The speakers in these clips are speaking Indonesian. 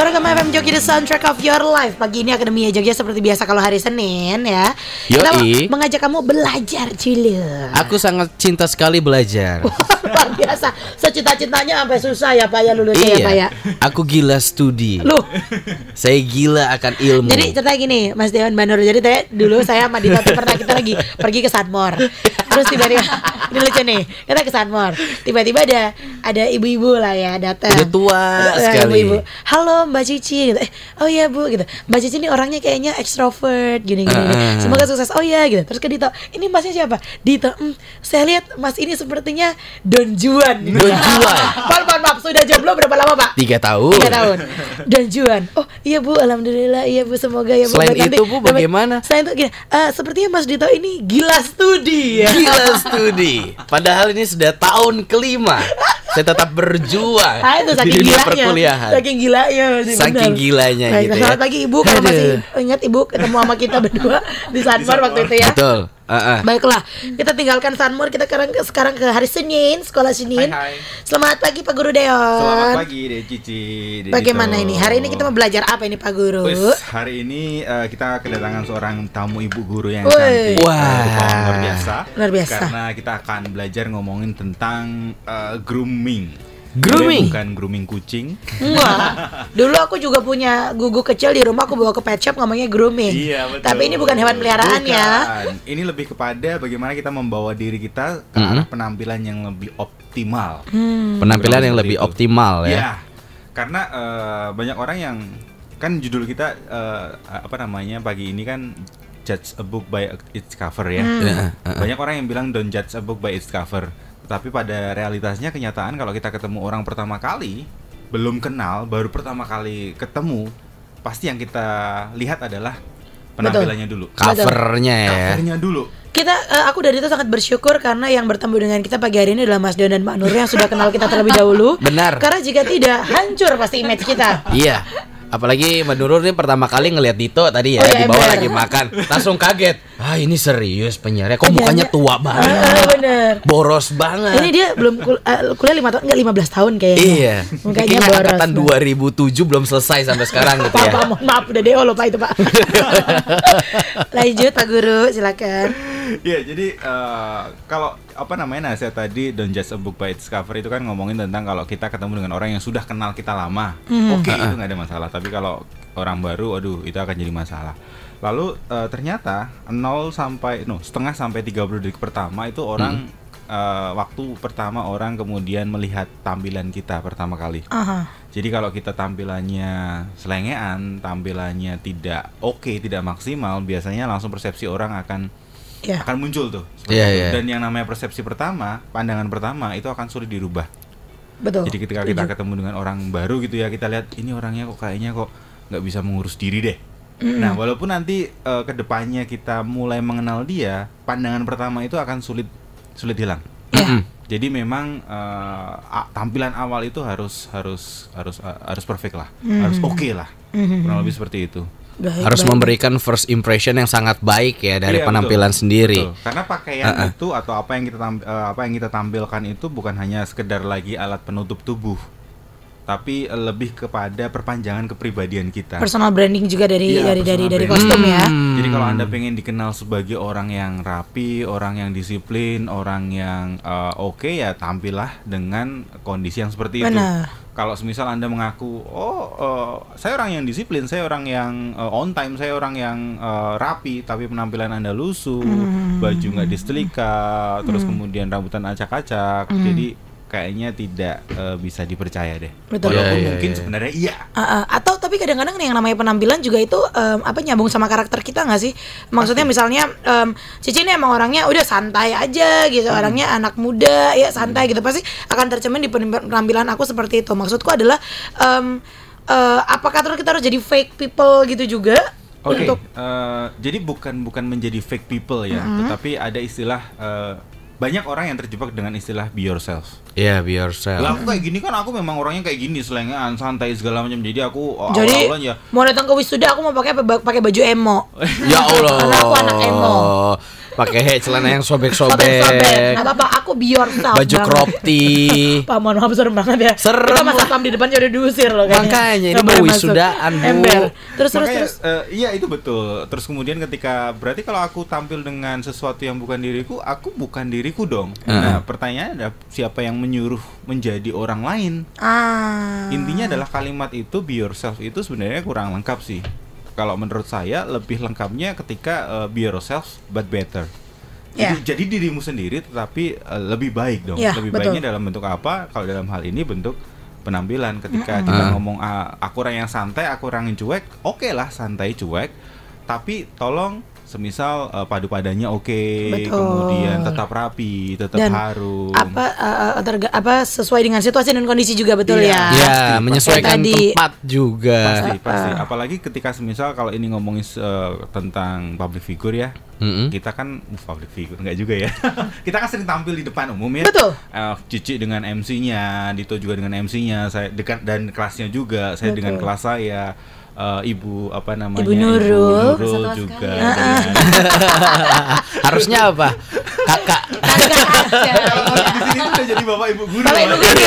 Suara Gema FM Jogja The Soundtrack of Your Life Pagi ini Akademia Jogja seperti biasa kalau hari Senin ya Kita Yoi. mengajak kamu belajar Cile Aku sangat cinta sekali belajar. Luar biasa Secita-citanya sampai susah ya Pak ya lulusnya ya Pak ya iya, aku gila studi. Lu Saya gila akan ilmu. Jadi cerita gini Mas Dewan Banur Jadi tanya, dulu saya sama Dita tuh pernah kita lagi pergi ke Sunmore Terus tiba-tiba Ini lucu nih Kita ke Sunmore Tiba-tiba ada Ada ibu-ibu lah ya datang Udah tua Ada sekali. ibu-ibu Halo Mbak Cici gitu. Eh, Oh iya Bu gitu Mbak Cici ini orangnya kayaknya extrovert Gini-gini Ah, ah. Semoga sukses Oh iya gitu Terus ke Dito Ini masnya siapa? Dito "Hmm, Saya lihat mas ini sepertinya Don Juan Don Juan. Maaf maaf maaf Sudah jomblo berapa lama Pak? tiga tahun. Tiga tahun Don Juan Oh iya bu Alhamdulillah Iya bu Semoga ya bu Selain Nanti itu, Bu, bagaimana? Selain itu gini eh, Sepertinya Mas Dito ini Gila studi ya Gila studi. Padahal ini sudah tahun kelima. Saya tetap berjuang Ah itu saking gilanya perkuliahan. Saking gilanya masih Saking benar. gilanya Baik, gitu ya. Selamat pagi ibu Kalau masih ingat ibu Ketemu sama kita berdua Di Sanmar waktu itu ya Betul. Ah, ah. Baiklah, kita tinggalkan Sanmur, kita sekarang sekarang ke hari Senin, sekolah Senin. Hai, hai. Selamat pagi Pak Guru Deon. Selamat pagi Dek Cici Dek Bagaimana Dito. ini? Hari ini kita mau belajar apa ini Pak Guru? Wis, hari ini eh, kita kedatangan seorang tamu ibu guru yang Wih. cantik Wah. Eh, luar biasa Luar biasa. Karena kita akan belajar ngomongin tentang eh, grooming Grooming? Bukan grooming kucing Enggak. Dulu aku juga punya gugu kecil di rumah aku bawa ke pet shop ngomongnya grooming. Iya betul Tapi ini bukan hewan peliharaan ya. Ini lebih kepada bagaimana kita membawa diri kita ke arah penampilan yang lebih optimal Hmm. Penampilan yang lebih itu. optimal ya. Iya, karena eh, banyak orang yang kan judul kita eh, apa namanya pagi ini kan judge a book by its cover ya. Hmm. Ya, ah. Banyak orang yang bilang don't judge a book by its cover. Tapi pada realitasnya kenyataan kalau kita ketemu orang pertama kali belum kenal, baru pertama kali ketemu, pasti yang kita lihat adalah penampilannya dulu. Covernya ya. Covernya dulu. Kita eh, aku dari itu sangat bersyukur karena yang bertemu dengan kita pagi hari ini adalah Mas Deon dan Mbak Nur yang sudah kenal kita terlebih dahulu. Benar. Karena jika tidak hancur pasti image kita. Iya. Apalagi menurut nih pertama kali ngelihat Dito tadi Oh, ya iya, di bawah lagi makan, langsung kaget. Ah ini serius penyiarnya, kok Penyiarnya- mukanya tua banget, Ah, bener. boros banget. Ini dia belum kul- eh, kuliah lima tahun enggak 15 tahun kayaknya. Iya. Mukanya Kayaknya boros. angkatan 2007 belum selesai sampai sekarang gitu ya. Pak, mohon maaf udah DO loh Pak itu Pak. Lanjut Pak Guru, silakan. Iya, jadi eh, kalau apa namanya nasihat tadi don't judge a book by its cover itu kan ngomongin tentang kalau kita ketemu dengan orang yang sudah kenal kita lama, Hmm. oke itu nggak ada masalah. Tapi kalau orang baru, aduh itu akan jadi masalah. Lalu eh, ternyata 0 sampai no setengah sampai 30 detik pertama itu orang eh, waktu pertama orang kemudian melihat tampilan kita pertama kali. Aha. Jadi kalau kita tampilannya selengean, tampilannya tidak oke, tidak maksimal, biasanya langsung persepsi orang akan Ya. akan muncul tuh. seperti Iya, iya. Dan yang namanya persepsi pertama, pandangan pertama itu akan sulit dirubah. Betul. Jadi ketika kita ketemu dengan orang baru gitu ya, kita lihat ini orangnya kok kayaknya kok nggak bisa mengurus diri deh. Nah, walaupun nanti eh, ke depannya kita mulai mengenal dia, pandangan pertama itu akan sulit sulit hilang. Ya. Jadi memang a- tampilan awal itu harus harus harus eh, harus perfect lah, harus oke lah, kurang lebih seperti itu. Baik, Harus baik. memberikan first impression yang sangat baik ya dari Iya, penampilan betul. sendiri. Betul. Karena pakaian itu atau apa yang kita tam- eh, apa yang kita tampilkan itu bukan hanya sekedar lagi alat penutup tubuh, tapi eh, lebih kepada perpanjangan kepribadian kita. personal branding juga dari Iya, dari dari dari branding. kostum ya. Hmm. Jadi kalau anda pengen dikenal sebagai orang yang rapi, orang yang disiplin, orang yang eh, oke ya tampillah dengan kondisi yang seperti itu. Benar. Kalau semisal anda mengaku, oh eh, saya orang yang disiplin, saya orang yang eh, on time, saya orang yang eh, rapi, tapi penampilan anda lusuh, Hmm. baju nggak disetrika, terus kemudian rambutan acak-acak, Hmm. jadi kayaknya tidak eh, bisa dipercaya deh. Betul. Walaupun Iya, iya, mungkin iya. sebenarnya iya. Ah, ah. atau tapi kadang-kadang yang namanya penampilan juga itu em, apa nyambung sama karakter kita nggak sih? Maksudnya misalnya em, Cici ini emang orangnya udah santai aja gitu, Hmm. orangnya anak muda ya santai gitu pasti akan tercermin di pen- penampilan aku seperti itu. Maksudku adalah em, eh, apakah terus kita harus jadi fake people gitu juga Oke, untuk eh, jadi bukan bukan menjadi fake people ya, Mm-hmm. tetapi ada istilah eh, banyak orang yang terjebak dengan istilah be yourself. Iya, be yourself. Lah aku kayak gini kan aku memang orangnya kayak gini, selengean, santai segala macam. Jadi aku oh, jadi awal-awalan ya mau datang ke wisuda aku mau pakai pakai baju emo. Ya Allah. Karena aku anak emo. pakai celana yang sobek-sobek. Nggak apa-apa, aku be yourself. baju banget. crop tee. Pak, mohon maaf serem banget ya. Serem. Kita masa pam di depan udah diusir loh kayaknya. Makanya, ini mau wisudaan, Bu. Ember. Terus terus Makanya, terus. eh, iya itu betul. Terus kemudian ketika berarti kalau aku tampil dengan sesuatu yang bukan diriku, aku bukan diriku dong. Nah, pertanyaannya adalah siapa yang menyuruh menjadi orang lain? Ah. Intinya adalah kalimat itu be yourself itu sebenarnya kurang lengkap sih. Kalau menurut saya lebih lengkapnya ketika eh, be yourself but better. Ya. Jadi, jadi dirimu sendiri tetapi eh, lebih baik dong. Ya, lebih betul. baiknya dalam bentuk apa? Kalau dalam hal ini bentuk penampilan ketika kita Ah. ngomong ah, aku orang yang santai, aku orang yang cuek, oke lah santai cuek. Tapi tolong semisal eh, padu padanya oke, Betul. kemudian tetap rapi, tetap Dan harum. apa uh, uh, terga- apa sesuai dengan situasi dan kondisi juga betul Iya. ya. Ya, Pasti, menyesuaikan pasti. Tadi- tempat juga. Pasti, pasti. Ah. Apalagi ketika semisal kalau ini ngomongin eh, tentang public figure ya, Mm-mm. kita kan uh, public figure enggak juga ya. kita kan sering tampil di depan umum ya. Betul. Eh, Cici dengan MC-nya, Dito juga dengan MC-nya, saya dekat dan kelasnya juga, saya dengan Betul. kelas saya. Eh, ibu apa namanya Ibu Nurul. Ibu Nurul Satu juga Harusnya apa? Kakak. Kalau di sini jadi bapak ibu guru Kalau ibu guru.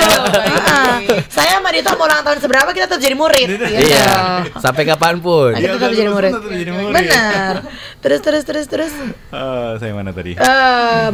Saya sama Dito mau ulang tahun seberapa kita tetap jadi murid. Iya, sampai kapan pun. Kita Iya, tetap jadi murid. tetap jadi murid. Benar. Terus terus terus terus. Eh, saya mana tadi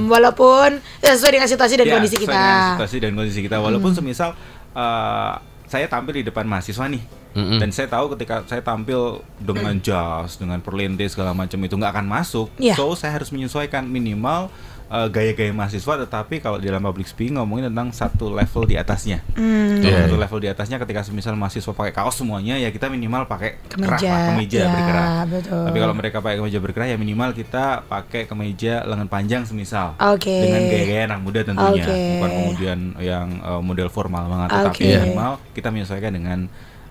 walaupun ya, sesuai dengan situasi dan Ya, kondisi sesuai kita. dengan situasi dan kondisi kita. Walaupun semisal eh, saya tampil di depan mahasiswa nih, Mm-mm. dan saya tahu ketika saya tampil dengan jas, dengan perlintis segala macam itu nggak akan masuk. Iya. So saya harus menyesuaikan minimal eh, gaya-gaya mahasiswa. Tetapi kalau di dalam public speaking ngomongin tentang satu level di atasnya. Kalau Iya, satu iya. level di atasnya ketika semisal mahasiswa pakai kaos semuanya ya kita minimal pakai Kemeja, lah, kemeja ya, berkerak. betul. Tapi kalau mereka pakai kemeja berkerak ya minimal kita pakai kemeja lengan panjang semisal. Oke. Dengan gaya-gaya anak muda tentunya, Oke. bukan kemudian yang eh, model formal banget, tetapi Oke. minimal kita menyesuaikan dengan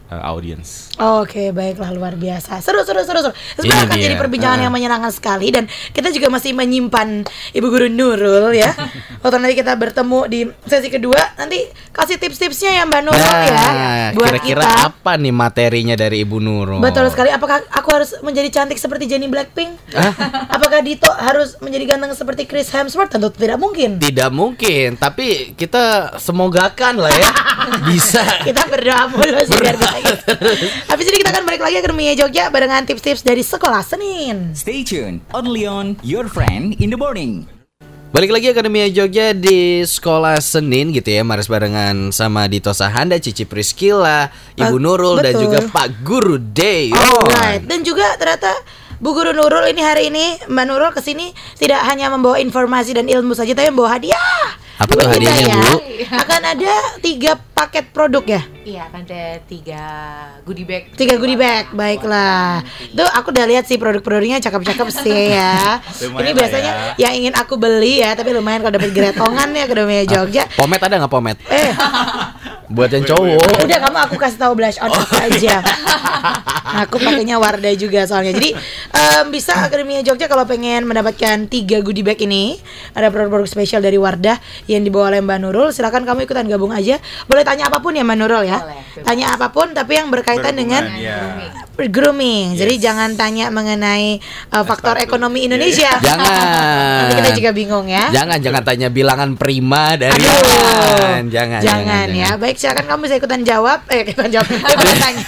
eh, audience. Oke, baiklah luar biasa. Seru, seru, seru, seru. Sebenarnya akan dia. jadi perbincangan Ah. yang menyenangkan sekali dan kita juga masih menyimpan Ibu Guru Nurul ya. Waktu nanti kita bertemu di sesi kedua, nanti kasih tips-tipsnya ya Mbak Nurul ya Nah, buat kira-kira kita. apa nih materinya dari Ibu Nurul? Betul sekali. Apakah aku harus menjadi cantik seperti Jennie Blackpink? Apakah Dito harus menjadi ganteng seperti Chris Hemsworth? Tentu tidak mungkin. Tidak mungkin, tapi kita semogakan lah ya bisa. Kita berdoa mulu sih biar bisa. Habis ini kita akan balik lagi ke Mia Jogja barengan tips-tips dari sekolah Senin. Stay tuned, only on Your Friend in the Morning. Balik lagi Akademia Jogja di sekolah Senin gitu ya Maris barengan sama Dito Sahanda, Cici Priscila, Ibu Pak- Nurul dan betul. juga Pak Guru Deyon Alright. Dan juga ternyata Bu Guru Nurul ini hari ini Mbak Nurul ke sini tidak hanya membawa informasi dan ilmu saja tapi membawa hadiah. Apa tuh kita hadiahnya, ya. Bu? Akan ada tiga paket produk ya. Iya, akan ada tiga goodie bag. Tiga goodie bag, baiklah. Itu aku udah lihat sih produk-produknya cakep-cakep sih ya. Lumayan Ini biasanya yang ingin aku beli ya, tapi lumayan kalau dapat gretongan ya Akademia Jogja. Pomet ada nggak pomet? Eh, Buat yang cowok udah kamu aku kasih tahu blush on aku aja. aku pakainya Wardah juga soalnya. Jadi em, bisa Akademia Jogja kalau pengen mendapatkan tiga goodie bag ini, ada produk-produk spesial dari Wardah yang dibawa oleh Mbak Nurul. Silakan kamu ikutan gabung aja. Boleh tanya apa pun ya Mbak Nurul ya. Boleh. Tanya apa pun tapi yang berkaitan dengan Berhubungan, ya. grooming. Jadi Yes. jangan tanya mengenai uh, faktor ekonomi Indonesia. Jangan Nanti kita juga bingung ya. Jangan, jangan tanya bilangan prima dari Aduh. Jangan, jangan, jangan, ya. Baik, silakan kamu bisa ikutan jawab. Eh, ikutan jawab. ikutan tanya.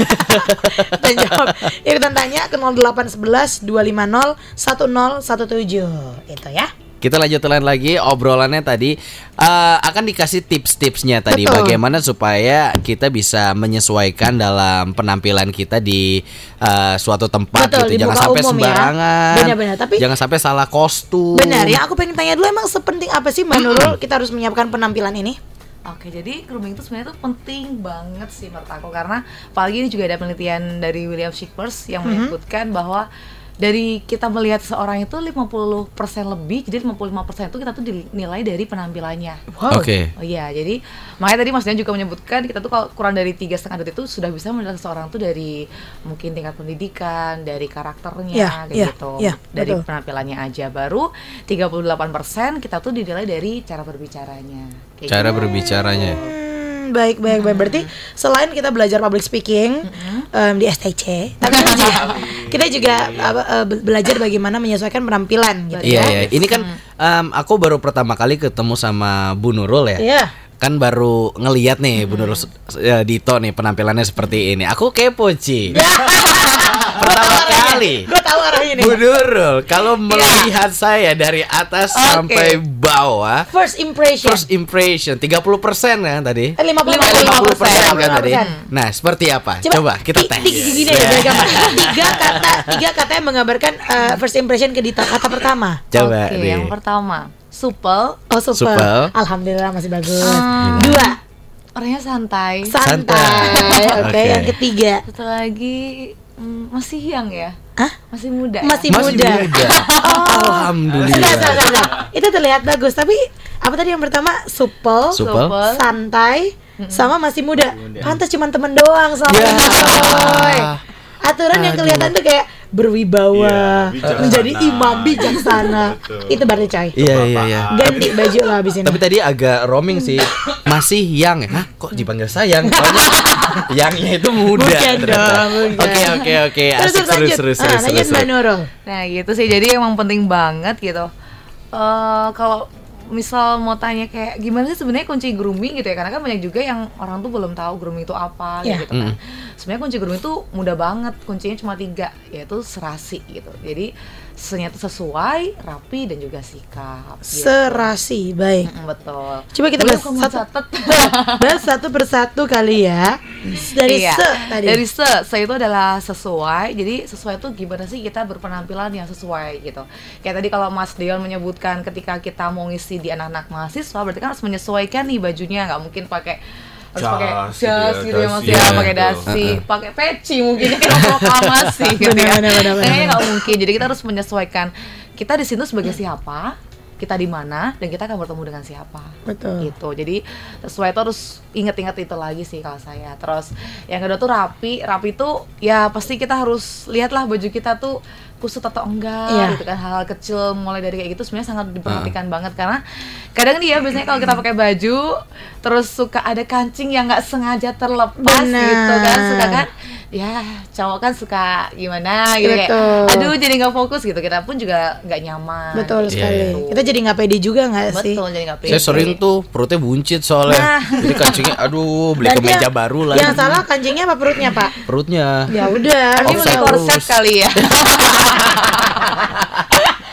ikutan jawab. Ikutan tanya ke 0811 250 1017. Itu ya. Kita lanjutkan lagi obrolannya tadi eh, akan dikasih tips-tipsnya tadi Betul. bagaimana supaya kita bisa menyesuaikan dalam penampilan kita di eh, suatu tempat Betul, gitu. Jangan sampai ya. sembarangan. Benar-benar, tapi- jangan sampai salah kostum. Benar ya. Aku pengen tanya dulu emang sepenting apa sih Mbak Nurul kita harus menyiapkan penampilan ini? Oke, jadi grooming itu sebenarnya tuh penting banget sih menurut aku. Karena apalagi ini juga ada penelitian dari William Shakespeare yang menyebutkan bahwa dari kita melihat seorang itu 50% lebih, jadi 55% itu kita tuh dinilai dari penampilannya. Wow. Oke. Oh iya, jadi makanya tadi maksudnya juga menyebutkan kita tuh kalau kurang dari tiga setengah detik itu sudah bisa menilai seseorang tuh dari mungkin tingkat pendidikan, dari karakternya, Iya, kayak iya, gitu, iya, dari betul. penampilannya aja. Baru 38% kita tuh dinilai dari cara berbicaranya. Kayak Cara gitu. berbicaranya. Hmm, baik baik baik berarti selain kita belajar public speaking em, di STC tapi kan juga kita juga be- belajar bagaimana menyesuaikan penampilan gitu Iya ya. iya, ini kan em, aku baru pertama kali ketemu sama Bu Nurul ya. Iya. Kan baru ngeliat nih Bu Nurul ya, Dito nih penampilannya seperti ini. Aku kepo Ci. pertama kali. Gue tahu arahnya nih. Bu Nurul, kalau melihat saya dari atas Oke. sampai bawah, First impression. first impression 30% kan tadi? Eh, 50 50% kan tadi. 55%. Nah, seperti apa? Coba, kita ti- tes. ti- Gini ya, dari gambar. Tiga kata, tiga kata yang menggambarkan eh, first impression ke Dito. Kata pertama. Coba Oke, nih. yang pertama, supel, Oh super. Supel. Alhamdulillah masih bagus. Hmm. Dua. orangnya santai. Santai. Santai. Oke. Oke. Yang ketiga. Satu lagi mm, masih young ya? Hah? Masih muda. ya? Masih, Masih muda. muda. Oh. Alhamdulillah. Sudah, sudah, sudah. Itu terlihat bagus. Tapi apa tadi yang pertama? Supel. Supel. santai sama masih muda. Pantas cuma temen doang sama. Coy. Aturan yang kelihatan tuh kayak berwibawa, Iya, bijaksana. menjadi imam bijaksana. Betul. Itu berarti coy. Iya, iya, iya. Ganti baju lah abis ini. Tapi tadi agak roaming sih. Masih yang Hah? Kok dipanggil sayang? Soalnya yangnya itu muda. Bukan dong. Oke, oke, oke. Asik seru lanjut. seru Ah, seru seru. Nah gitu sih, jadi emang penting banget gitu. eh kalau misal mau tanya kayak gimana sih sebenarnya kunci grooming gitu ya? Karena kan banyak juga yang orang tuh belum tahu grooming itu apa Iya. gitu kan. Sebenarnya kunci grooming itu mudah banget kuncinya cuma tiga yaitu serasi gitu. Jadi ternyata sesuai rapi dan juga sikap gitu. Serasi, baik. Mm, betul Coba kita bahas satu, bahas satu persatu kali ya. Dari Iya. se tadi. Dari se, se itu adalah sesuai. Jadi sesuai itu gimana sih kita berpenampilan yang sesuai gitu. Kayak tadi kalau Mas Dion menyebutkan ketika kita mau ngisi di anak-anak mahasiswa, berarti kan harus menyesuaikan nih bajunya, nggak mungkin pakai harus pakai gitu jas gitu ya mas dasi. ya, Iya, pakai betul. dasi, pakai peci mungkin kan proklamasi gitu ya. Kayaknya nggak mungkin. Jadi kita harus menyesuaikan kita di sini sebagai siapa, kita di mana, dan kita akan bertemu dengan siapa. Betul. gitu. Jadi sesuai itu harus inget-inget itu lagi sih kalau saya. Terus yang kedua tuh rapi. Rapi tuh ya pasti kita harus lihatlah baju kita tuh kusut atau enggak Iya. gitu kan. Hal-hal kecil mulai dari kayak gitu sebenarnya sangat diperhatikan banget. Karena kadang nih ya biasanya kalau kita pakai baju terus suka ada kancing yang nggak sengaja terlepas Benar. gitu kan. Suka kan ya cowok kan suka gimana gitu kayak aduh jadi nggak fokus gitu kita pun juga nggak nyaman Betul Iya, sekali. gitu. Kita jadi nggak pede juga nggak sih? betul jadi nggak Saya pede. sering tuh perutnya buncit soalnya. Nah. Jadi kancingnya aduh beli Dan kemeja yang- baru lagi. Yang salah kancingnya apa perutnya, Pak? Perutnya. Ya udah. Ini beli Offset korset kali ya.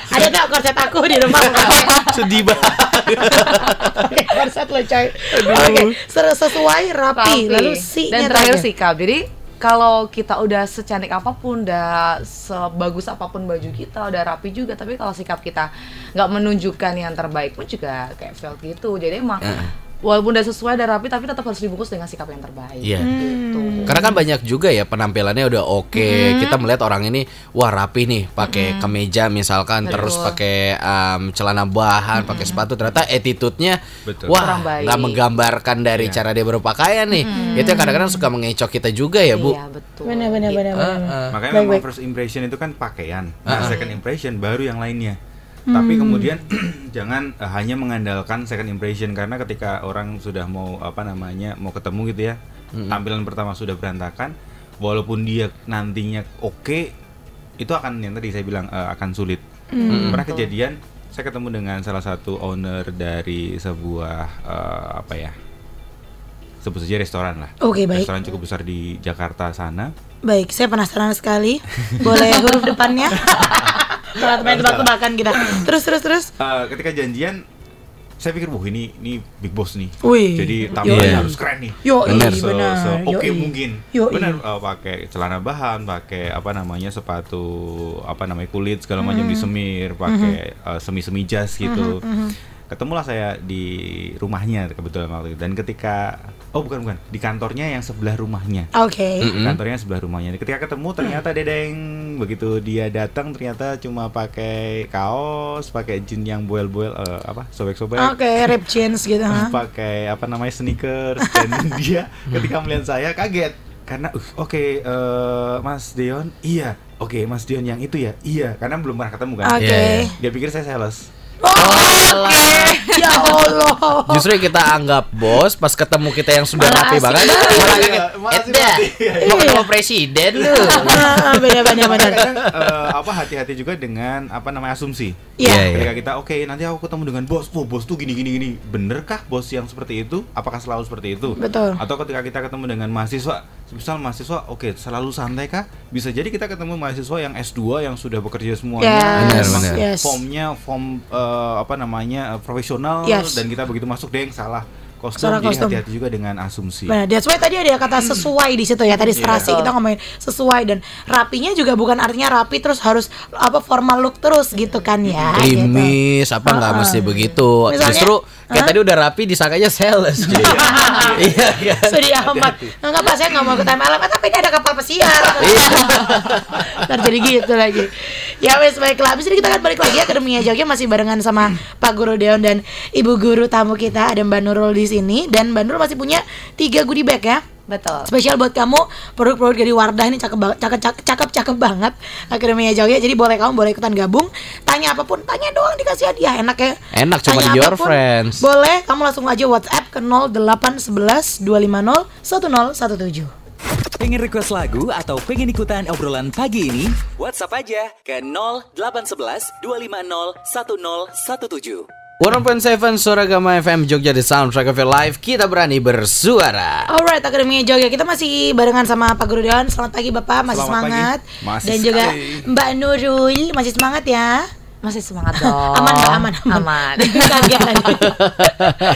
Ada nggak korset aku di rumah? Sedih banget. Korset lo coy. Oke, ser- sesuai rapi. Lalu si dan terakhir sikap. Jadi kalau kita udah secantik apa pun, udah sebagus apa pun baju kita, udah rapi juga, tapi kalau sikap kita nggak menunjukkan yang terbaik pun juga kayak fail gitu. Jadi emang walaupun udah sesuai dan rapi, tapi tetap harus dibungkus dengan sikap yang terbaik. Iya. Gitu. Karena kan banyak juga ya penampilannya udah oke. Kita melihat orang ini wah rapi nih, pakai kemeja misalkan, Betul. terus pakai em, celana bahan, pakai sepatu. Ternyata attitude-nya Betul. wah nggak menggambarkan dari cara dia berpakaian nih. Itu yang kadang-kadang suka mengecok kita juga ya bu. Iya, betul. Benar benar benar benar. Heeh. Makanya memang first impression itu kan pakaian. Nah, second impression baru yang lainnya. Tapi kemudian jangan eh, hanya mengandalkan second impression karena ketika orang sudah mau apa namanya mau ketemu gitu ya, tampilan pertama sudah berantakan, walaupun dia nantinya oke, itu akan yang tadi saya bilang eh, akan sulit. Pernah kejadian saya ketemu dengan salah satu owner dari sebuah eh, apa ya? Sebut saja restoran lah. Oke, baik. Restoran cukup besar di Jakarta sana. Baik, saya penasaran sekali. Boleh huruf depannya? Kalau teman tebak-tebakan kita. Terus terus terus. Eh, ketika janjian saya pikir wah ini ini big boss nih Wih. jadi tampilannya Iya. harus keren nih Yo, benar. se- oke Yoi. mungkin Yoi. benar eh, pakai celana bahan pakai apa namanya sepatu apa namanya kulit segala macam Mm-hmm. disemir pakai eh, semi semi jas gitu ketemulah saya di rumahnya kebetulan waktu itu dan ketika oh bukan bukan di kantornya yang sebelah rumahnya Oke. Mm-mm. kantornya sebelah rumahnya. Ketika ketemu ternyata dedeng begitu dia datang ternyata cuma pakai kaos, pakai jeans yang boel-boel eh, apa sobek-sobek. Oke, rap jeans gitu. Ha? pakai apa namanya sneakers dan dia ketika melihat saya kaget karena uh, oke eh, Mas Dion iya oke Mas Dion yang itu ya iya karena belum pernah ketemu kan Oke. Iya. dia pikir saya sales Oke. Ya Allah. Justru kita anggap bos pas ketemu kita yang sudah Malah rapi banget malah kaget. Iya, Edda, banget. Iya, mau ketemu presiden lu. Ah, Benar benar eh, apa hati-hati juga dengan apa namanya asumsi. Iya. Iya, iya. Ketika kita oke nanti aku ketemu dengan bos, oh bos tuh gini gini gini, benerkah bos yang seperti itu? Apakah selalu seperti itu? Betul. Atau ketika kita ketemu dengan mahasiswa, misal mahasiswa, oke selalu santai kah? Bisa jadi kita ketemu mahasiswa yang S2 yang sudah bekerja semuanya, Yes, Benar, memang benar. yes. formnya form eh, apa namanya eh, profesional Yes. dan kita begitu masuk deh yang salah kostum. Salah jadi kostum. hati-hati juga dengan asumsi. Benar, that's why tadi ada kata sesuai di situ ya. Tadi serasi Betul. kita ngomongin sesuai dan rapinya juga bukan artinya rapi terus harus apa formal look terus gitu kan ya. gitu. Klimis apa nggak Ah. mesti begitu. Misalnya, Justru kayak ah. tadi udah rapi disangkanya sales. Iya, iya. Sedih amat. Enggak pas saya nggak mau ikut MLM, eh, tapi ini ada kapal pesiar. Ntar jadi gitu lagi. Ya wes baiklah. Abis ini kita akan balik lagi ya ke Dunia Jogja masih barengan sama Pak Guru Deon dan Ibu Guru tamu kita ada Mbak Nurul di sini dan Mbak Nurul masih punya tiga goodie bag ya. Betul. Spesial buat kamu produk-produk dari Wardah ini cakep banget, cakep cakep cakep, cakep banget Akademia Jogja. Jadi boleh kamu boleh ikutan gabung. Tanya apa pun, tanya doang dikasih hadiah. Enak ya? Enak, cuma Tanya di Your apa pun, Friends. Boleh, kamu langsung aja WhatsApp ke 0811 250 1017. Pengen request lagu atau pengen ikutan obrolan pagi ini? WhatsApp aja ke 0811 250 1017. 1.7 Suara Gama FM Jogja The Soundtrack of Your Life Kita berani bersuara Alright, Akademia Jogja kita masih barengan sama Pak Guru Deon. Selamat pagi Bapak, masih Selamat semangat. pagi. Masih Dan juga sekali. Mbak Nurul masih semangat ya. Masih semangat dong. aman Mbak, aman, aman. Aman. Kaget.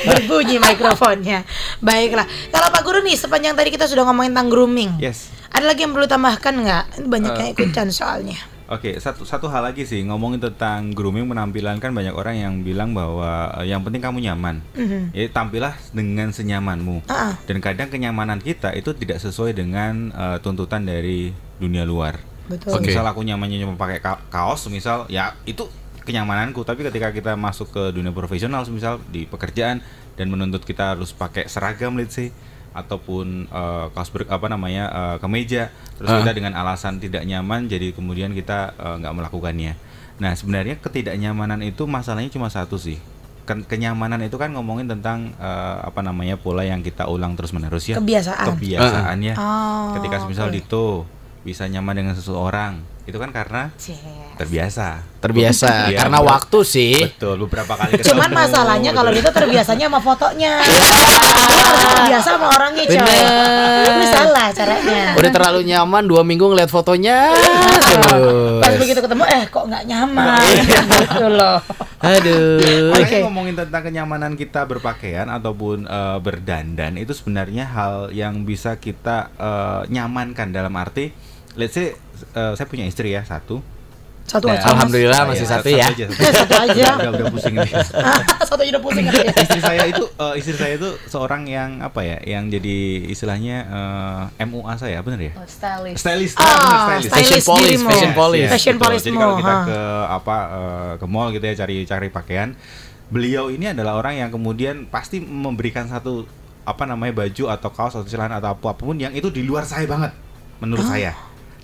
Berbunyi mikrofonnya. Baiklah. Kalau Pak Guru nih, sepanjang tadi kita sudah ngomongin tentang grooming. Yes. Ada lagi yang perlu tambahkan nggak? Ini banyak Eh. yang ikutan soalnya. Oke, satu satu hal lagi sih ngomongin tentang grooming penampilan kan banyak orang yang bilang bahwa eh, yang penting kamu nyaman. Mhm. Ya tampillah dengan senyamanmu. Ah. Dan kadang kenyamanan kita itu tidak sesuai dengan eh, tuntutan dari dunia luar. Betul. Oke. Misal aku nyamannya cuma pakai ka- kaos, misal ya itu kenyamananku. Tapi ketika kita masuk ke dunia profesional, misal di pekerjaan dan menuntut kita harus pakai seragam, let's say ataupun eh, kaos ber, apa namanya eh, kemeja, terus Ah. kita dengan alasan tidak nyaman, jadi kemudian kita eh, nggak melakukannya. Nah sebenarnya ketidaknyamanan itu masalahnya cuma satu sih. Ken- kenyamanan itu kan ngomongin tentang eh, apa namanya pola yang kita ulang terus menerus ya. Kebiasaan. Kebiasaan ya. Oh, Ketika misal oke. Dito bisa nyaman dengan seseorang, itu kan karena Cie. terbiasa. Terbiasa Iya, Karena waktu sih Betul, beberapa kali ketemu. Cuman masalahnya kalau itu terbiasanya sama fotonya. Dia harus terbiasa sama orangnya, coy. Ini salah caranya. Udah terlalu nyaman Dua minggu ngeliat fotonya terus. Pas begitu ketemu, eh kok nggak nyaman gitu loh. Aduh Oke. ngomongin tentang kenyamanan kita berpakaian ataupun eh, berdandan itu sebenarnya hal yang bisa kita eh, nyamankan dalam arti let's say eh, saya punya istri ya satu Satu Nah, aja. Mas. Alhamdulillah masih satu ya. aja, Eh, satu aja. udah, udah pusing nih. Satu aja udah pusing istri saya itu eh, istri saya itu seorang yang apa ya yang jadi istilahnya eh, MUA saya benar ya Oh, stylish. stylist Ah, ah, benar, stylist. stylist Fashion police, fashion police. Fashion betul. police Jadi kalau kita ke apa eh, ke mall gitu ya cari cari pakaian, beliau ini adalah orang yang kemudian pasti memberikan satu apa namanya baju atau kaos atau celana atau apa- apa pun yang itu di luar saya banget menurut saya.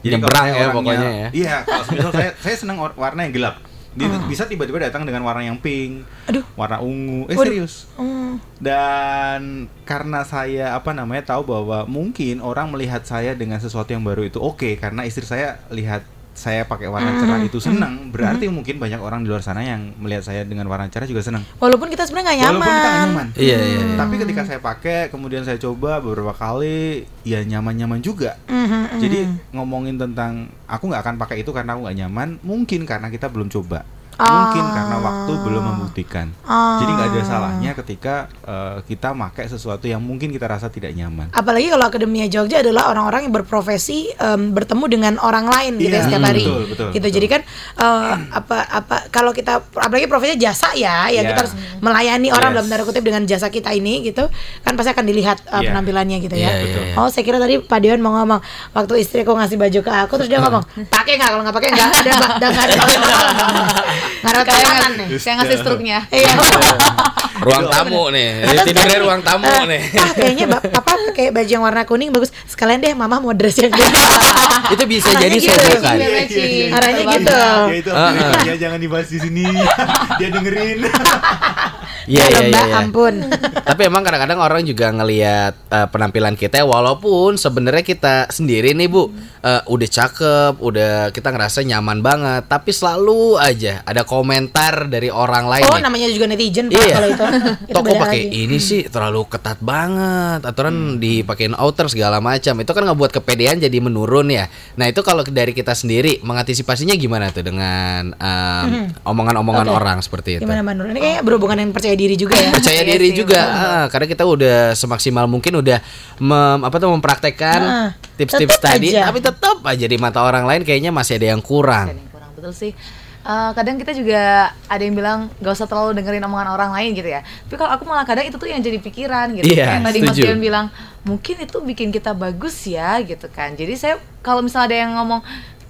Nyebrang kalau saya ya orangnya- pokoknya ya. Iya, kalau misal saya saya senang warna yang gelap. Dia bisa tiba-tiba datang dengan warna yang pink, Aduh. warna ungu. Eh Waduh. serius. Hmm. Dan karena saya apa namanya tahu bahwa mungkin orang melihat saya dengan sesuatu yang baru itu oke karena istri saya lihat saya pakai warna cerah itu senang, berarti mungkin banyak orang di luar sana yang melihat saya dengan warna cerah juga senang. Walaupun kita sebenarnya nggak nyaman. Walaupun kita nggak nyaman. Iya iya iya. Tapi ketika saya pakai, kemudian saya coba beberapa kali, ya nyaman-nyaman juga. Mhm. Jadi ngomongin tentang aku nggak akan pakai itu karena aku nggak nyaman, mungkin karena kita belum coba, Ah. mungkin karena waktu belum membuktikan. Ah. Jadi nggak ada salahnya ketika eh, kita pakai sesuatu yang mungkin kita rasa tidak nyaman. Apalagi kalau Akademia Jogja adalah orang-orang yang berprofesi em, bertemu dengan orang lain gitu ya Iya, setiap hari. betul, betul, gitu. betul. Jadi kan eh, apa apa kalau kita apalagi profesinya jasa ya, ya Iya. kita harus melayani orang Yes. dalam tanda kutip dengan jasa kita ini gitu. Kan pasti akan dilihat eh, Iya. penampilannya gitu ya. Iya, iya, iya. Oh, saya kira tadi Pak Dion mau ngomong waktu istri aku ngasih baju ke aku terus dia ngomong, "Pakai nggak? Kalau nggak pakai nggak ada nggak ada Kayak tekanan ngasih, nih." saya ngasih struknya. Iya. Ruang tamu nih. Atau Tidurnya ruang tamu eh, nih. Ah, kayaknya papa pakai baju yang warna kuning bagus. Sekalian deh mama mau dress yang kuning. Itu bisa jadi gitu. sosokan. Iya. Arahnya gitu. Ya itu ya jangan dibahas di sini. Dia dengerin. Iya Ya, iya iya. Ampun. Tapi emang kadang-kadang orang juga ngelihat eh, penampilan kita walaupun sebenarnya kita sendiri nih Bu eh, udah cakep, udah kita ngerasa nyaman banget, tapi selalu aja ada komentar dari orang lain. Oh, nih. namanya juga netizen Pak, Iya. kalau itu. Itu Toko pakai. Hmm. ini sih terlalu ketat banget. Aturan dipakein outer segala macam. Itu kan ngebuat kepedean jadi menurun ya. Nah, itu kalau dari kita sendiri mengantisipasinya gimana tuh dengan omongan-omongan Hmm. Oke. orang seperti itu? Gimana Nur? Ini kayaknya berhubungan dengan percaya diri juga ya. percaya Iya diri sih, juga ah, karena kita udah semaksimal mungkin udah mem, apa tuh mempraktekkan Ah, tips-tips tadi aja. tapi tetap aja di mata orang lain kayaknya masih ada yang kurang Ada yang kurang betul sih. Eh, kadang kita juga ada yang bilang gak usah terlalu dengerin omongan orang lain gitu ya. Tapi kalau aku malah kadang itu tuh yang jadi pikiran gitu. Iya, Kayak tadi Mas. Dian bilang mungkin itu bikin kita bagus ya gitu kan. Jadi saya kalau misalnya ada yang ngomong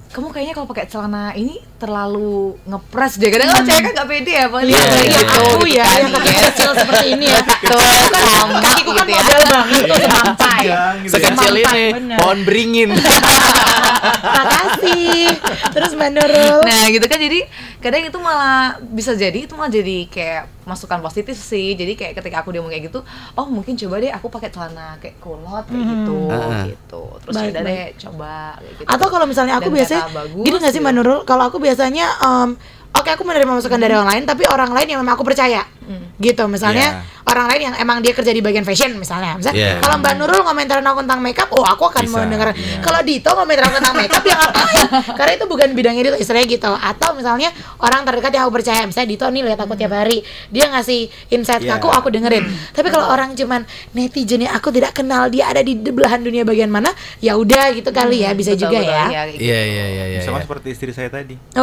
kamu kayaknya kalau pakai celana ini terlalu ngepres deh. Kadang kalau cewek kan gak pede ya, Pak. Iya, Lihat iya, gitu, iya. Aku ya kan, yang kaki yes. kecil seperti ini ya. Betul, kan Kakiku kan gitu ya. model banget tuh semampai. Jangan gitu ya. sekecil ini pohon beringin Makasih. Terus Mbak Nurul. Nah gitu kan jadi kadang itu malah bisa jadi itu malah jadi kayak masukan positif sih jadi kayak ketika aku dia ngomong kayak gitu oh mungkin coba deh aku pakai celana kayak kulot kayak gitu Ah. gitu terus Baik, yaudah baik. deh coba kayak gitu Atau kalau misalnya aku Dan biasanya bagus, gini gak sih Mbak gitu. Nurul? Kalau aku biasanya em, Oke aku menerima masukan dari orang lain Tapi orang lain yang memang aku percaya Hmm. Gitu misalnya Iya. Orang lain yang emang dia kerja di bagian fashion misalnya Misalnya Iya. kalau Mbak Nurul ngomentarin aku tentang makeup Oh aku akan Bisa, mendengar iya. Kalau Dito ngomentarin aku tentang makeup Ya ngapain Karena itu bukan bidangnya Dito Istilahnya gitu Atau misalnya orang terdekat yang aku percaya Misalnya Dito nih lihat aku tiap hari Dia ngasih insight ke Iya. aku Aku dengerin Tapi kalau orang cuman netizen yang aku tidak kenal Dia ada di belahan dunia bagian mana Ya udah gitu kali ya Bisa Betul, juga betul, ya kayak gitu. iya iya iya iya Sama iya. seperti istri saya tadi.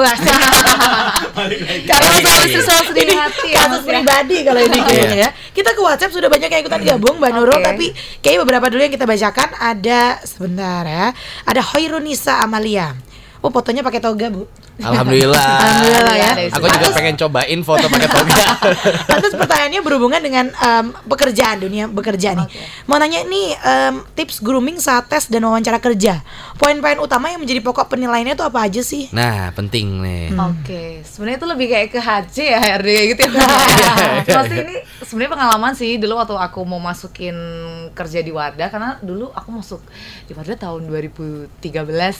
Iya, iya. selalu sedih ini hati ya kasus ya. pribadi kalau ini kayaknya ya. Kita ke WhatsApp sudah banyak yang ikutan gabung Mbak Nurul Oke. tapi kayaknya beberapa dulu yang kita bacakan ada sebentar ya. Ada Hoirunisa Amalia. Oh fotonya pakai toga bu. alhamdulillah Alhamdulillah ya. aku juga pengen cobain foto pakai toga Lantas pertanyaannya berhubungan dengan em, pekerjaan dunia bekerja nih. Oke. Mau nanya nih em, tips grooming saat tes dan wawancara kerja. Poin-poin utama yang menjadi pokok penilaiannya itu apa aja sih? nah penting nih Oke, sebenarnya itu lebih kayak ke HC ya HRD gitu ya. Pasti ini sebenarnya pengalaman sih dulu waktu aku mau masukin kerja di Wardah karena dulu aku masuk di Wardah tahun 2013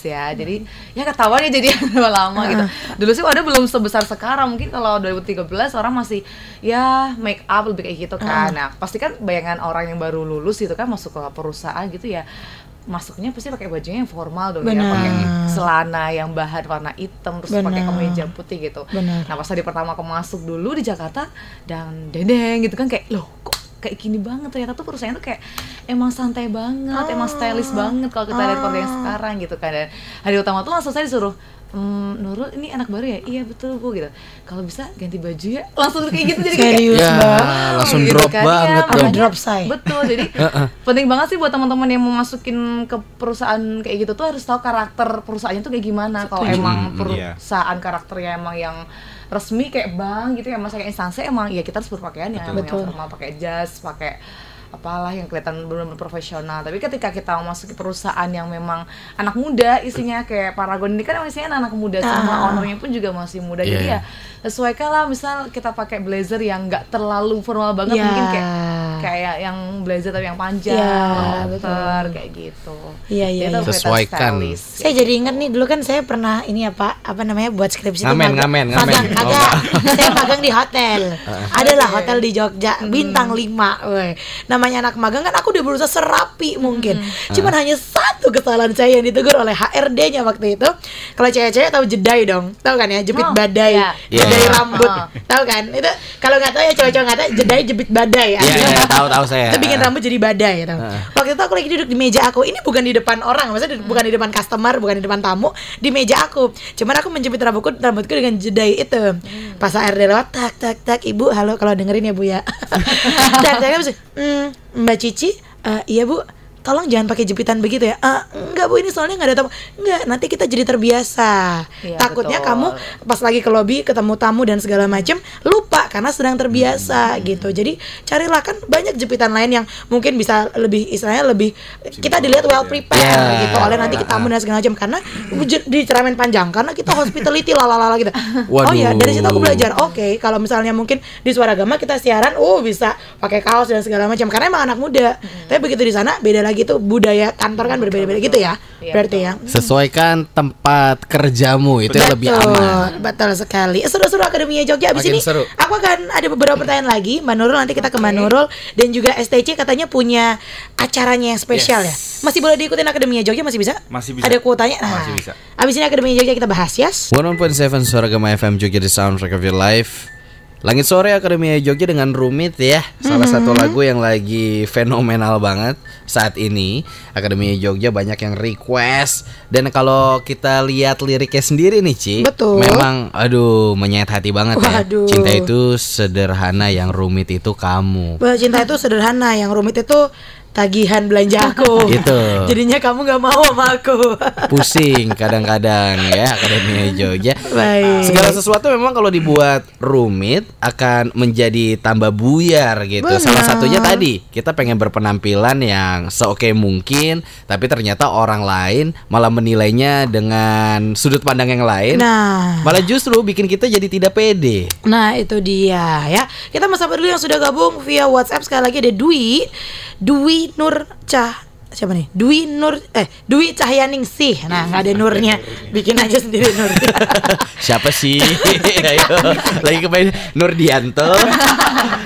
ya. Jadi ya ketahuan ya jadi lama gitu. Dulu sih Wardah belum sebesar sekarang. Mungkin kalau 2013 orang masih ya make up lebih kayak gitu kan. Nah, pasti kan bayangan orang yang baru lulus itu kan masuk ke perusahaan gitu ya masuknya pasti pakai bajunya yang formal dong ya Benar. pakai celana yang bahan warna hitam terus pakai kemeja putih gitu. Benar. Nah pas tadi pertama aku masuk dulu di Jakarta dan dendeng gitu kan kayak loh kok kayak gini banget ternyata tuh perusahaan tuh kayak emang santai banget, emang stylish banget kalau kita lihat keluarga yang sekarang gitu kan dan hari utama tuh langsung saya disuruh "Hmm, Nurul ini anak baru ya? Iya betul bu gitu. Kalau bisa ganti baju ya langsung kayak gitu jadi kayak Serius ya Mbak. langsung gitu drop kan. banget dong makanya- drop say? Betul, jadi penting banget sih buat teman-teman yang mau masukin ke perusahaan kayak gitu tuh harus tahu karakter perusahaannya tuh kayak gimana. Kalau emang Hmm, iya. perusahaan karakternya emang yang resmi kayak bank gitu ya, masa kayak instansi emang ya kita harus berpakaian yang emang Betul. yang formal pakai jas, pakai apalah yang kelihatan benar-benar profesional. Tapi ketika kita mau masuk ke perusahaan yang memang anak muda, isinya kayak Paragon ini kan isinya anak-anak muda semua, Ah. ownernya pun juga masih muda. Iya, Jadi iya. ya sesuaikan lah misal kita pakai blazer yang nggak terlalu formal banget Ya. mungkin kayak kayak yang blazer tapi yang panjang, Ya, outer, kayak gitu. Iya, iya, Itu iya. kelihatan Sesuaikan. stylish. Saya jadi inget nih dulu kan saya pernah ini apa apa namanya buat skripsi itu Ngamen, magang- ngamen, ngamen. magang Oh, kagak saya magang di hotel adalah Oke. hotel di Jogja bintang 5 weh. namanya anak magang kan aku udah berusaha serapi mungkin cuman hanya satu kesalahan saya yang ditegur oleh HRD-nya waktu itu kalau cewek-cewek tahu jedai dong tahu kan ya jepit Oh, badai iya. jedai Iya. rambut Oh. tahu kan itu kalau nggak tahu ya cowok-cowok nggak tahu jedai jepit badai Iya, iya, tahu tahu saya. itu bikin rambut jadi badai gitu. Waktu itu aku lagi duduk di meja aku. Ini bukan di depan orang, maksudnya di- bukan di depan customer, bukan di depan tamu, di meja aku. Cuman aku menjepit rambutku rambutku dengan jedai itu. Pas ARD lewat tak tak tak Ibu, halo kalau dengerin ya Bu ya. tak tak terus, "Hmm, Mbak Cici, eh, iya Bu. Tolong jangan pakai jepitan begitu ya. "Ah, enggak Bu, ini soalnya nggak ada tamu. Enggak, nanti kita jadi terbiasa. Iya, Takutnya betul. kamu pas lagi ke lobby ketemu tamu dan segala macam lupa karena sedang terbiasa gitu. Jadi carilah kan banyak jepitan lain yang mungkin bisa lebih istilahnya lebih kita dilihat well prepared Ya. gitu oleh nanti kita tamu dan segala macam karena j- diceramin panjang karena kita hospitality lalalala gitu. Oh Waduh. ya, dari situ aku belajar. Oke, kalau misalnya mungkin di suara gama kita siaran, oh bisa pakai kaos dan segala macam karena emang anak muda. Tapi begitu di sana beda lagi tuh budaya kantor kan berbeda-beda gitu ya. Iya, Berarti ya. Sesuaikan tempat kerjamu itu yang lebih aman. Betul sekali. Seru-seru Akademinya Jogja. Abis Makin ini seru. aku akan ada beberapa pertanyaan lagi. Mbak Nurul nanti kita ke Mbak Nurul dan juga STC katanya punya acaranya yang spesial Yes. ya. Masih boleh diikutin Akademinya Jogja masih bisa? Masih bisa. Ada kuotanya. Nah, Masih bisa. Abis ini Akademinya Jogja kita bahas ya. 101.7 Suara Gema FM Jogja The Soundtrack of Your Life Langit Sore Akademi Jogja dengan Rumit ya. Salah satu lagu yang lagi fenomenal banget saat ini. Akademi Jogja banyak yang request. Dan kalau kita lihat liriknya sendiri nih Ci Betul. Memang aduh menyayat hati banget Waduh. ya Cinta itu sederhana yang rumit itu kamu. Cinta itu sederhana, yang rumit itu tagihan belanja aku. Gitu. Jadinya kamu nggak mau sama aku. Pusing kadang-kadang ya Akademi Jogja Baik. Segala sesuatu memang kalau dibuat rumit akan menjadi tambah buyar gitu. Benar. Salah satunya tadi kita pengen berpenampilan yang seoke mungkin, tapi ternyata orang lain malah menilainya dengan sudut pandang yang lain. Nah, Malah justru bikin kita jadi tidak pede. Nah itu dia ya Kita mau sapa dulu yang sudah gabung via WhatsApp Sekali lagi ada Dwi Dwi Nur Cah Siapa nih? Dwi Nur Eh Dwi Cahyaningsih Nah nggak ada Nurnya Bikin aja sendiri Nur Siapa sih? Ayo, lagi kepain Nurdianto,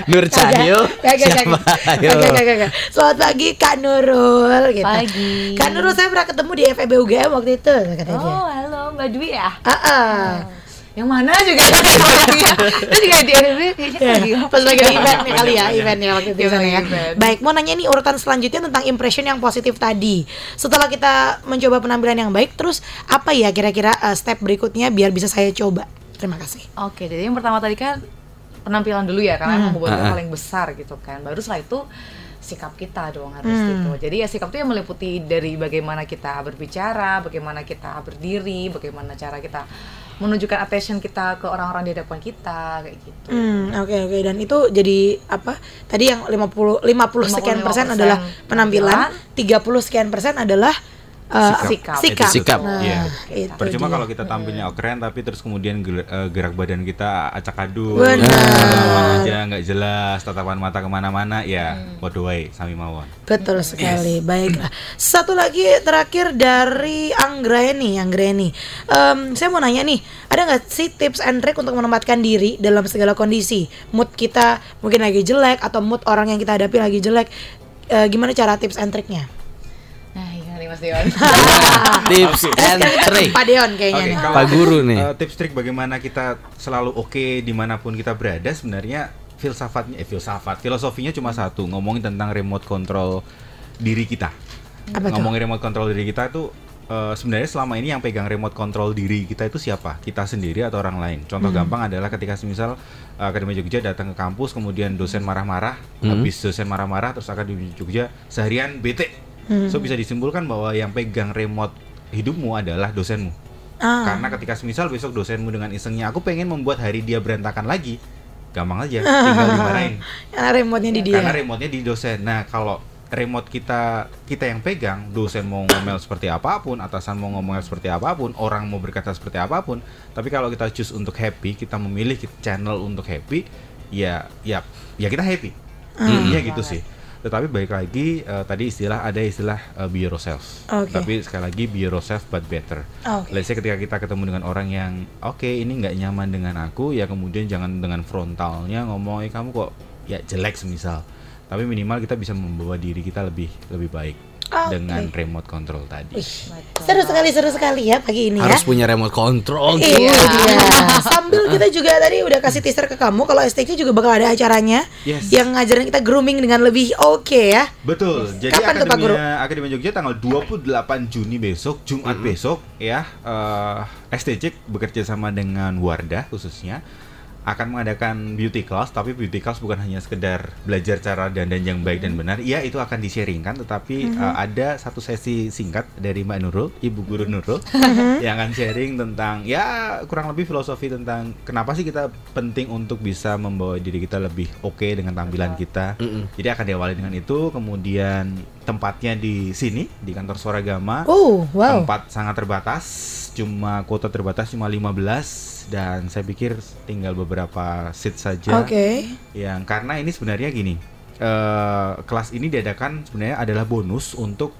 Nur Cahyo. Kagak, kagak, Siapa? Ayo. Selamat pagi Kak Nurul gitu. Pagi. Kak Nurul saya pernah ketemu di FEB UGM waktu itu Kata dia Oh, halo Mbak Dwi ya? Ah, ah. Yang mana juga Itu juga di RB kayaknya Ya, lagi pas lagi event nih kali ya eventnya waktu itu di sana ya. Event. Baik, mau nanya nih urutan selanjutnya tentang impression yang positif tadi. Setelah kita mencoba penampilan yang baik, terus apa ya kira-kira uh, step berikutnya biar bisa saya coba? Terima kasih. Oke, jadi yang pertama tadi kan penampilan dulu ya, karena emang bobotnya Ah, ah. paling besar gitu kan. Baru setelah itu sikap kita dong harus Hmm. gitu. Jadi ya sikap itu yang meliputi dari bagaimana kita berbicara, bagaimana kita berdiri, bagaimana cara kita menunjukkan attention kita ke orang-orang di hadapan kita kayak gitu. Hmm, oke oke dan itu jadi apa? Tadi yang 50 50 sekian 55% persen adalah penampilan, 30 sekian persen adalah uh, Sikap. sikap. Sikap. Nah, Iya. itu Percuma dia. kalau kita tampilnya keren tapi terus kemudian eh, gerak badan kita acak adul, Benar. Aja nggak jelas, tatapan mata ke mana-mana, ya bodoh wae, sami mawon. Betul sekali. Baiklah. Satu lagi terakhir dari Anggreni, Anggreni. Em, saya mau nanya nih, ada nggak sih tips and trick untuk menempatkan diri dalam segala kondisi? Mood kita mungkin lagi jelek atau mood orang yang kita hadapi lagi jelek. Eh, gimana cara tips and tricknya? Mas Dewan. Tips and trick. Pak Deon kayaknya Oke, nih. kalau Pak Guru nih. eh, tips trik bagaimana kita selalu oke di mana pun kita berada sebenarnya filsafatnya eh filsafat filosofinya cuma satu ngomongin tentang remote control diri kita Apa tuh? ngomongin remote control diri kita itu eh, sebenarnya selama ini yang pegang remote control diri kita itu siapa kita sendiri atau orang lain Hmm. contoh gampang adalah ketika misal eh, Akademi Jogja datang ke kampus kemudian dosen marah-marah Hmm. habis dosen marah-marah terus Akademi Jogja seharian bete Hmm. so bisa disimpulkan bahwa yang pegang remote hidupmu adalah dosenmu Ah, karena ketika misal besok dosenmu dengan isengnya aku pengen membuat hari dia berantakan lagi, gampang aja, tinggal dimarahin. karena remote-nya di dia. Karena remote-nya di dosen. Nah, kalau remote kita kita yang pegang, dosen mau ngomel seperti apa pun, atasan mau ngomel seperti apa pun, orang mau berkata seperti apa pun, tapi kalau kita choose untuk happy, kita memilih channel untuk happy, ya ya ya kita happy. Intinya gitu sih. Tetapi baik lagi eh, tadi istilah ada istilah eh, be yourself. Oke. Tapi sekali lagi be yourself but better. Oke. Let's say ketika kita ketemu dengan orang yang oke ini nggak nyaman dengan aku ya kemudian jangan dengan frontalnya ngomong eh kamu kok ya jelek semisal tapi minimal kita bisa membawa diri kita lebih lebih baik Oke. dengan remote control tadi. Wih, seru sekali seru sekali ya pagi ini ya. Harus punya remote control. Itu dia. Sambil kita juga tadi udah kasih teaser ke kamu kalau STC juga bakal ada acaranya Yes. yang ngajarin kita grooming dengan lebih oke ya. Betul. Jadi Kapan tuh, Pak Guru? Akademia Akademia Jogja tanggal 28 Juni besok, Jumat besok ya. eh STC bekerja sama dengan Wardah khususnya akan mengadakan beauty class, tapi beauty class bukan hanya sekedar belajar cara dandan yang baik dan benar. Iya, itu akan di-sharingkan, tetapi uh, ada satu sesi singkat dari Mbak Nurul, Ibu Guru Nurul, yang akan sharing tentang ya kurang lebih filosofi tentang kenapa sih kita penting untuk bisa membawa diri kita lebih oke dengan tampilan kita. Mm-mm. Jadi akan diawali dengan itu, kemudian tempatnya di sini di kantor Suara Gama. Oh, wow. Tempat sangat terbatas, cuma kuota terbatas cuma 15 dan saya pikir tinggal beberapa seat saja. Oke. Yang karena ini sebenarnya gini, eh, kelas ini diadakan sebenarnya adalah bonus untuk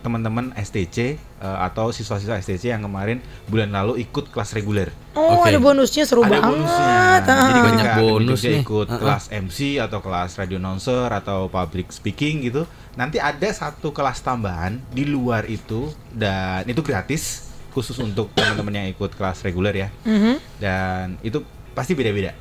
teman-teman STC eh, atau siswa-siswa STC yang kemarin bulan lalu ikut kelas reguler. Oh, Oke. ada bonusnya seru Ada banget. bonusnya. Ah. Jadi Banyak ketika bonus nih. ikut Uh-uh. kelas MC atau kelas radio announcer atau public speaking gitu, nanti ada satu kelas tambahan di luar itu dan itu gratis khusus untuk teman-teman yang ikut kelas reguler ya. Mhm, Dan itu pasti beda-beda.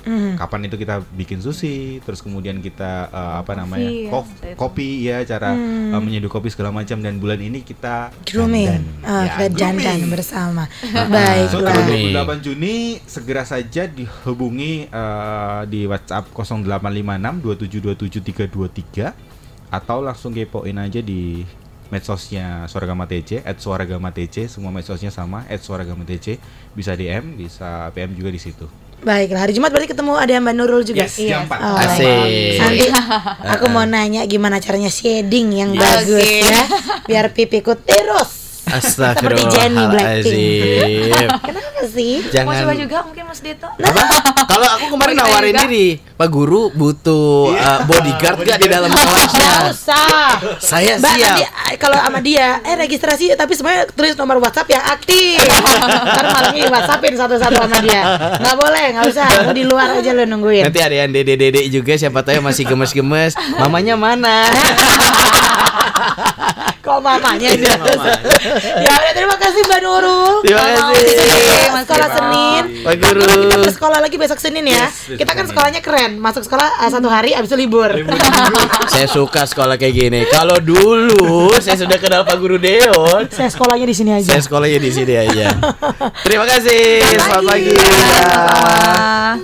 mhm. Kapan itu kita bikin sushi, terus kemudian kita uh, apa Kopi namanya ya, kof- kopi ya cara Hmm. uh, menyeduh kopi segala macam dan bulan ini kita Grooming, dandan. Ah, Ya, dandan bersama. So Baiklah. tanggal Grooming. 28 Juni segera saja dihubungi eh, di WhatsApp 0856 2727 atau langsung kepoin aja di medsosnya Suaragama TC at Suaragama TC semua medsosnya sama at Suaragama TC bisa DM bisa PM juga di situ. Baiklah, hari Jumat berarti ketemu ada Mbak Nurul juga. Yes, jam 4. Oh, Asik. Nanti aku mau nanya gimana caranya shading yang Yes. bagus ya, biar pipiku tirus. Seperti Jennie Astagfirullahaladzim. Kenapa sih? Mau Jangan coba juga mungkin Mas Deto? apa? Kalau aku kemarin Mau nawarin juga? diri, Pak Guru butuh uh, bodyguard gak di dalam kelasnya? Nggak usah. Saya Mbak siap. nanti eh, kalau sama dia, eh registrasi tapi semuanya tulis nomor WhatsApp yang aktif. Ntar malam ini WhatsAppin satu-satu sama dia. Nggak boleh, nggak usah. Lu di luar aja lu nungguin. Nanti ada yang dede-dede juga siapa tahu masih gemes-gemes. Mamanya mana? Kok mamanya itu? Mamanya. ya udah terima kasih Mbak Nurul. Terima kasih. Mas Sekolah. Senin. Pak Guru. Kita bersekolah lagi besok Senin ya. Yes, kita kan sekolahnya keren. Masuk sekolah uh, satu hari abis itu libur. Saya suka sekolah kayak gini. Kalau dulu saya sudah kenal Pak Guru Deon. Saya sekolahnya di sini aja. Saya sekolahnya di sini aja. Terima kasih. Selamat pagi. Selamat.